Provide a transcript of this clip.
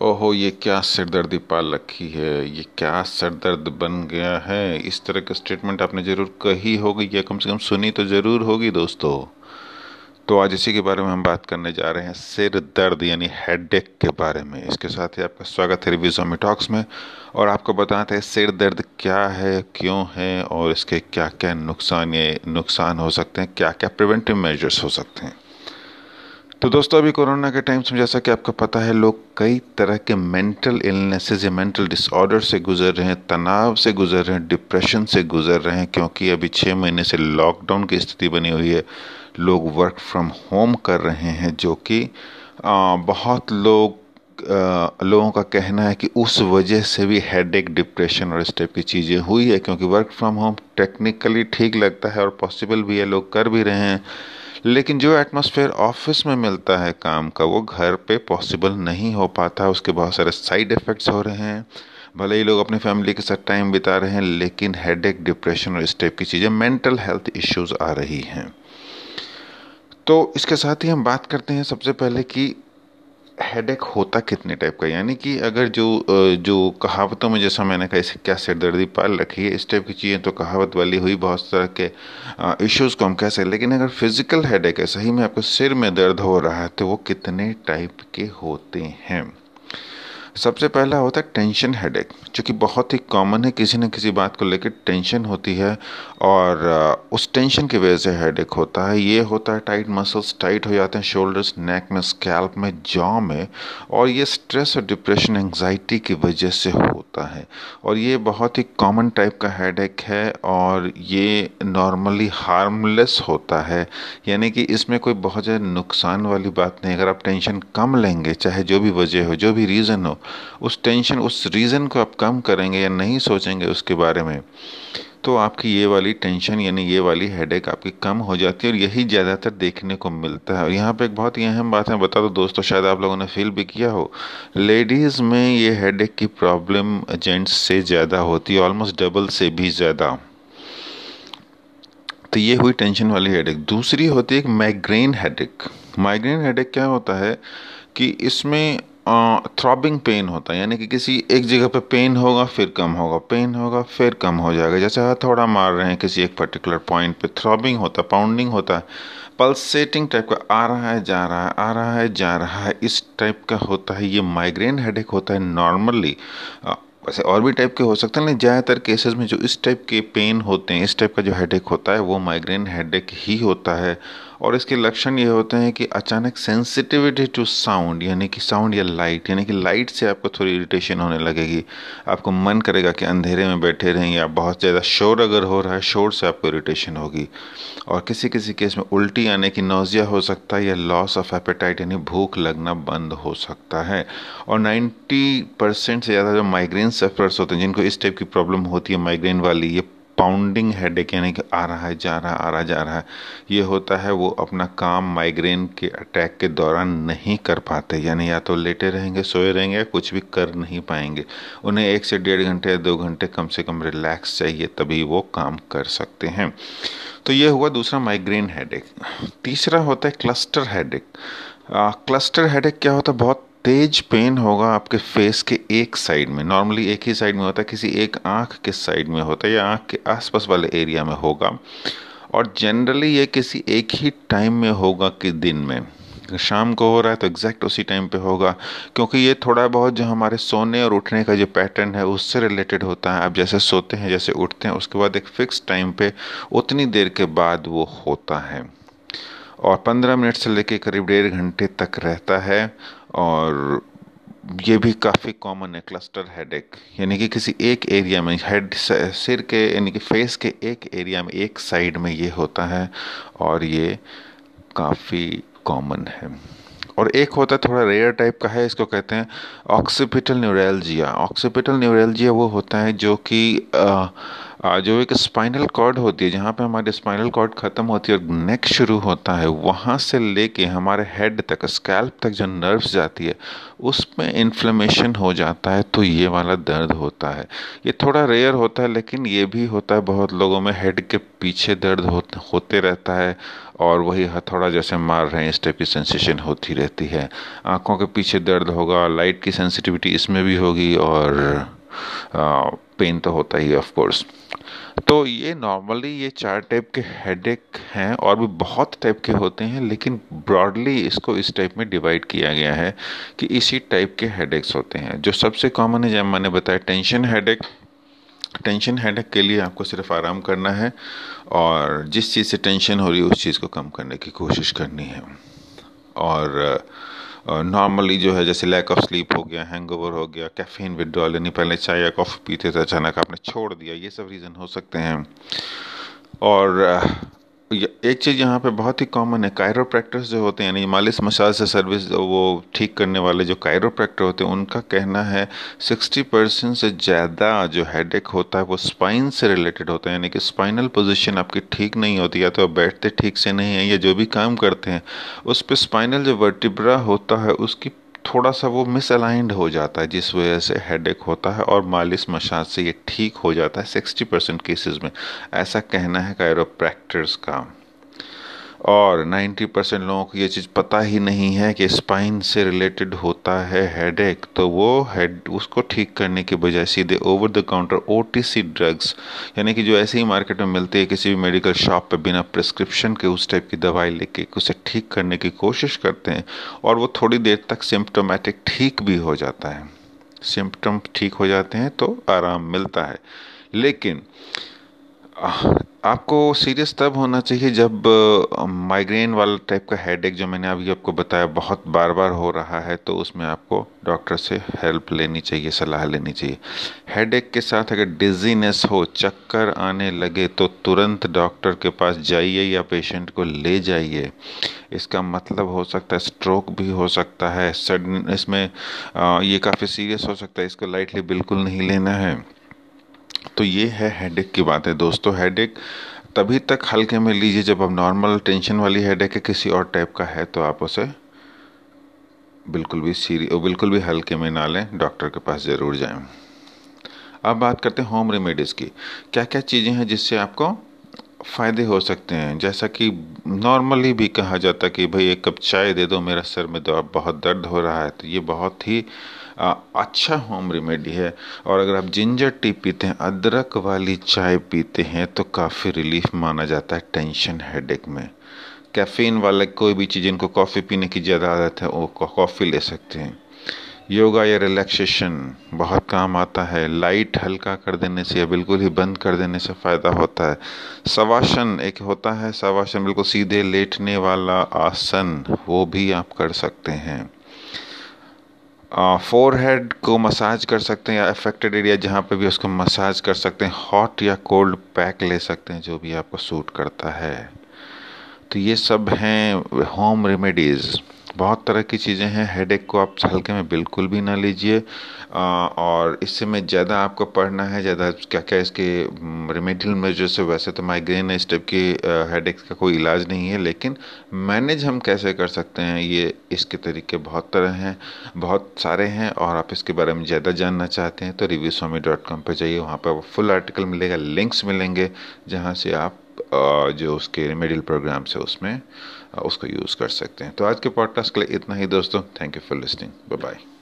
ओहो, ये क्या सिरदर्दी पाल रखी है? ये क्या सरदर्द बन गया है? इस तरह का स्टेटमेंट आपने ज़रूर कही होगी, या कम से कम सुनी तो ज़रूर होगी दोस्तों। तो आज इसी के बारे में हम बात करने जा रहे हैं सिर दर्द यानी हेडेक के बारे में। इसके साथ ही आपका स्वागत है रिव्यूजोमी टॉक्स में, और आपको बताते हैं सिर दर्द क्या है, क्यों है, और इसके क्या क्या नुकसान ये नुकसान हो सकते हैं क्या क्या प्रिवेंटिव मेजर्स हो सकते हैं? तो दोस्तों अभी कोरोना के टाइम्स में जैसा कि आपको पता है लोग कई तरह के मेंटल इलनेसेस या मेंटल डिसऑर्डर से गुजर रहे हैं तनाव से गुजर रहे हैं डिप्रेशन से गुजर रहे हैं क्योंकि अभी छः महीने से लॉकडाउन की स्थिति बनी हुई है। लोग वर्क फ्रॉम होम कर रहे हैं जो कि बहुत लोग आ, लोगों का कहना है कि उस वजह से भी हेड डिप्रेशन और इस टाइप की चीज़ें हुई है क्योंकि वर्क फ्रॉम होम टेक्निकली ठीक लगता है और पॉसिबल भी है लोग कर भी रहे हैं। लेकिन जो एटमॉस्फेयर ऑफ़िस में मिलता है काम का, वो घर पे पॉसिबल नहीं हो पाता। उसके बहुत सारे साइड इफ़ेक्ट्स हो रहे हैं। भले ही लोग अपनी फैमिली के साथ टाइम बिता रहे हैं, लेकिन हेड एक डिप्रेशन और इस टाइप की चीज़ें मेंटल हेल्थ इश्यूज़ आ रही हैं। तो इसके साथ ही हम बात करते हैं सबसे पहले कि हेडेक होता कितने टाइप का? यानी कि अगर जो जो कहावतों में जैसा मैंने कहा, इसे क्या सिरदर्दी पाल रखी है, इस टाइप की चीज़ें तो कहावत वाली हुई बहुत तरह के इश्यूज़ को हम कह सकते लेकिन अगर फ़िज़िकल हेडेक है, सही में आपको सिर में दर्द हो रहा है तो वो कितने टाइप के होते हैं? सबसे पहला होता है टेंशन हेडेक, जो कि बहुत ही कॉमन है, किसी न किसी बात को लेकर टेंशन होती है और उस टेंशन की वजह से हेडेक होता है। ये होता है टाइट मसल्स टाइट हो जाते हैं शोल्डर्स, नेक में, स्कैल्प में, जॉ में और ये स्ट्रेस और डिप्रेशन एंजाइटी की वजह से होता है। और ये बहुत ही कॉमन टाइप का हेडेक है और ये नॉर्मली हार्मलेस होता है। यानी कि इसमें कोई बहुत ज़्यादा नुकसान वाली बात नहीं, अगर आप टेंशन कम लेंगे, चाहे जो भी वजह हो, जो भी रीज़न हो उस टेंशन उस रीज़न को आप कम करेंगे या नहीं सोचेंगे उसके बारे में तो आपकी ये वाली टेंशन यानी ये वाली हेडेक आपकी कम हो जाती है और यही ज़्यादातर देखने को मिलता है। और यहाँ पे एक बहुत ही अहम बात है, बता दो दोस्तों, शायद आप लोगों ने फील भी किया हो। लेडीज़ में ये हेडेक की प्रॉब्लम जेंट्स से ज़्यादा होती है ऑलमोस्ट डबल से भी ज़्यादा। तो ये हुई टेंशन वाली हेडेक दूसरी होती है एक माइग्रेन हेडेक माइग्रेन हेडेक क्या होता है कि इसमें थ्रॉबिंग पेन होता है, यानी कि किसी एक जगह पे पेन होगा, फिर कम होगा पेन होगा, फिर कम हो जाएगा। जैसे हथौड़ा मार रहे हैं किसी एक पर्टिकुलर पॉइंट पे थ्रॉबिंग होता है पाउंडिंग होता है पल्सेटिंग टाइप का आ रहा है, जा रहा है, आ रहा है, जा रहा है, इस टाइप का होता है, ये माइग्रेन हेडेक होता है नॉर्मली वैसे और भी टाइप के हो सकते हैं, लेकिन ज़्यादातर केसेस में जो इस टाइप के पेन होते हैं, इस टाइप का जो हेडेक होता है, वो माइग्रेन हेडेक ही होता है। और इसके लक्षण ये होते हैं कि अचानक सेंसिटिविटी टू साउंड यानी कि साउंड या लाइट यानी कि लाइट से आपको थोड़ी इरिटेशन होने लगेगी। आपको मन करेगा कि अंधेरे में बैठे रहें या बहुत ज़्यादा शोर अगर हो रहा है, शोर से आपको इरिटेशन होगी। और किसी किसी केस में उल्टी आने की नोजिया हो सकता है या लॉस ऑफ़ एपेटाइट यानी भूख लगना बंद हो सकता है। और 90 परसेंट से ज़्यादा जो माइग्रेन सफरर्स होते हैं, जिनको इस टाइप की प्रॉब्लम होती है माइग्रेन वाली, ये पाउंडिंग हेड एक यानी कि आ रहा है, जा रहा है, आ रहा जा रहा है। ये होता है वो अपना काम माइग्रेन के अटैक के दौरान नहीं कर पाते, यानी या तो लेटे रहेंगे, सोए रहेंगे, या कुछ भी कर नहीं पाएँगे। उन्हें एक से डेढ़ घंटे या दो घंटे कम से कम रिलैक्स चाहिए, तभी वो काम कर सकते हैं। तो ये हुआ दूसरा माइग्रेन हेडेक तीसरा होता है क्लस्टर हेडेक क्लस्टर हेडेक क्या होता है? बहुत तेज पेन होगा आपके फेस के एक साइड में। नॉर्मली एक ही साइड में होता है, किसी एक आँख के साइड में होता है या आँख के आसपास वाले एरिया में होगा। और जनरली ये किसी एक ही टाइम में होगा कि दिन में। शाम को हो रहा है तो एग्जैक्ट उसी टाइम पे होगा। क्योंकि ये थोड़ा बहुत जो हमारे सोने और उठने का जो पैटर्न है, उससे रिलेटेड होता है। आप जैसे सोते हैं, जैसे उठते हैं, उसके बाद एक फिक्स टाइम पे उतनी देर के बाद वो होता है। और पंद्रह मिनट से लेके करीब डेढ़ घंटे तक रहता है। और ये भी काफ़ी कॉमन है क्लस्टर हेडेक यानी कि किसी एक एरिया में हेड सिर के, यानी कि फेस के एक एरिया में, एक साइड में ये होता है और ये काफ़ी कॉमन है। और एक होता है, थोड़ा रेयर टाइप का है, इसको कहते हैं ऑक्सीपिटल न्यूरलजिया ऑक्सीपिटल न्यूरलजिया वो होता है जो कि जो एक स्पाइनल कॉर्ड होती है जहाँ पे हमारी स्पाइनल कॉर्ड ख़त्म होती है और नेक शुरू होता है वहाँ से लेके हमारे हेड तक स्कैल्प तक जो नर्व्स जाती है उसमें इन्फ्लेमेशन हो जाता है तो ये वाला दर्द होता है। ये थोड़ा रेयर होता है लेकिन ये भी होता है बहुत लोगों में हेड के पीछे दर्द हो, होते रहता है और वही हथौड़ा जैसे मार रहे हैं इस टाइप की सेंसेशन होती रहती है। आँखों के पीछे दर्द होगा लाइट की सेंसिटिविटी इसमें भी होगी और पेन तो होता ही ऑफ़ कोर्स तो ये नॉर्मली ये चार टाइप के हेडेक हैं और भी बहुत टाइप के होते हैं, लेकिन ब्रॉडली इसको इस टाइप में डिवाइड किया गया है कि इसी टाइप के हेडेक्स होते हैं। जो सबसे कॉमन है जब मैंने बताया टेंशन हेडेक टेंशन हेडेक के लिए आपको सिर्फ़ आराम करना है और जिस चीज़ से टेंशन हो रही है, उस चीज़ को कम करने की कोशिश करनी है। और नॉर्मली जो है, जैसे लैक ऑफ़ स्लीप हो गया हैंगओवर हो गया कैफीन विड्रॉल यानी पहले चाय या कॉफ़ी पीते थे, अचानक आपने छोड़ दिया, ये सब रीज़न हो सकते हैं। और एक चीज़ यहाँ पे बहुत ही कॉमन है कायरोप्रैक्टर्स जो होते हैं, यानी मालिश मसाज से सर्विस वो ठीक करने वाले जो कायरोप्रैक्टर होते हैं, उनका कहना है 60 परसेंट से ज़्यादा जो हेडेक होता है वो स्पाइन से रिलेटेड होता है, यानी कि स्पाइनल पोजीशन आपकी ठीक नहीं होती, या तो आप बैठते ठीक से नहीं है, या जो भी काम करते हैं, उस पर स्पाइनल जो वर्टिब्रा होता है, उसकी थोड़ा सा वो मिसअलाइंड हो जाता है, जिस वजह से हेडेक होता है और मालिश मसाज से ये ठीक हो जाता है सिक्सटी परसेंट केसेस में। ऐसा कहना है कायरोप्रैक्टर्स का और 90 परसेंट लोगों को ये चीज़ पता ही नहीं है कि स्पाइन से रिलेटेड होता है हेडेक तो वो हेड उसको ठीक करने के बजाय सीधे over the counter OTC drugs यानी कि जो ऐसे ही मार्केट में मिलती है, किसी भी मेडिकल शॉप पे बिना प्रिस्क्रिप्शन के उस टाइप की दवाई लेके, उसे ठीक करने की कोशिश करते हैं, और वो थोड़ी देर तक सिम्टोमेटिक ठीक भी हो जाता है। सिम्टम ठीक हो जाते हैं तो आराम मिलता है। लेकिन आपको सीरियस तब होना चाहिए जब माइग्रेन वाला टाइप का हेडेक जो मैंने अभी आपको बताया बहुत बार बार हो रहा है तो उसमें आपको डॉक्टर से हेल्प लेनी चाहिए, सलाह लेनी चाहिए। हेडेक के साथ अगर डिजीनेस हो, चक्कर आने लगे तो तुरंत डॉक्टर के पास जाइए या पेशेंट को ले जाइए। इसका मतलब हो सकता है स्ट्रोक भी हो सकता है सडन इसमें ये काफ़ी सीरियस हो सकता है, इसको लाइटली बिल्कुल नहीं लेना है। तो ये है हेडेक की बात है दोस्तों। हेडेक तभी तक हल्के में लीजिए जब आप नॉर्मल टेंशन वाली हेडेक है किसी और टाइप का है तो आप उसे बिल्कुल भी सीरी बिल्कुल भी हल्के में ना लें। डॉक्टर के पास ज़रूर जाएँ। अब बात करते हैं होम रेमेडीज़ की। क्या क्या चीज़ें हैं जिससे आपको फ़ायदे हो सकते हैं? जैसा कि नॉर्मली भी कहा जाता है कि, भाई एक कप चाय दे दो, मेरा सर में बहुत दर्द हो रहा है। तो ये बहुत ही अच्छा होम रेमेडी है। और अगर आप जिंजर टी पीते हैं, अदरक वाली चाय पीते हैं तो काफ़ी रिलीफ माना जाता है टेंशन हेडेक में। कैफीन वाले कोई भी चीज़ इनको कॉफ़ी पीने की ज़्यादा आदत है, वो कॉफ़ी ले सकते हैं। योगा या रिलैक्सेशन बहुत काम आता है। लाइट हल्का कर देने से या बिल्कुल ही बंद कर देने से फ़ायदा होता है। सवासन एक होता है सवासन बिल्कुल सीधे लेटने वाला आसन, वो भी आप कर सकते हैं। फोर हेड को मसाज कर सकते हैं या अफेक्टेड एरिया जहाँ पे भी उसको मसाज कर सकते हैं हॉट या कोल्ड पैक ले सकते हैं, जो भी आपको सूट करता है। तो ये सब हैं होम रेमेडीज़ बहुत तरह की चीज़ें हैं। हेडेक को आप हल्के में बिल्कुल भी ना लीजिए। और इससे में ज़्यादा आपको पढ़ना है, ज़्यादा क्या क्या इसके रेमेडियल मेजर से वैसे तो माइग्रेन इस टाइप की हेडेक का कोई इलाज नहीं है, लेकिन मैनेज हम कैसे कर सकते हैं, ये इसके तरीके बहुत तरह हैं, बहुत सारे हैं, और आप इसके बारे में ज़्यादा जानना चाहते हैं तो रिव्यू स्वामी डॉट कॉम पर जाइए, वहाँ पर फुल आर्टिकल मिलेगा लिंक्स मिलेंगे, जहाँ से आप जो उसके रेमेडियल प्रोग्राम्स है, उसमें उसको यूज़ कर सकते हैं। तो आज के पॉडकास्ट के लिए इतना ही दोस्तों। Thank you for listening bye bye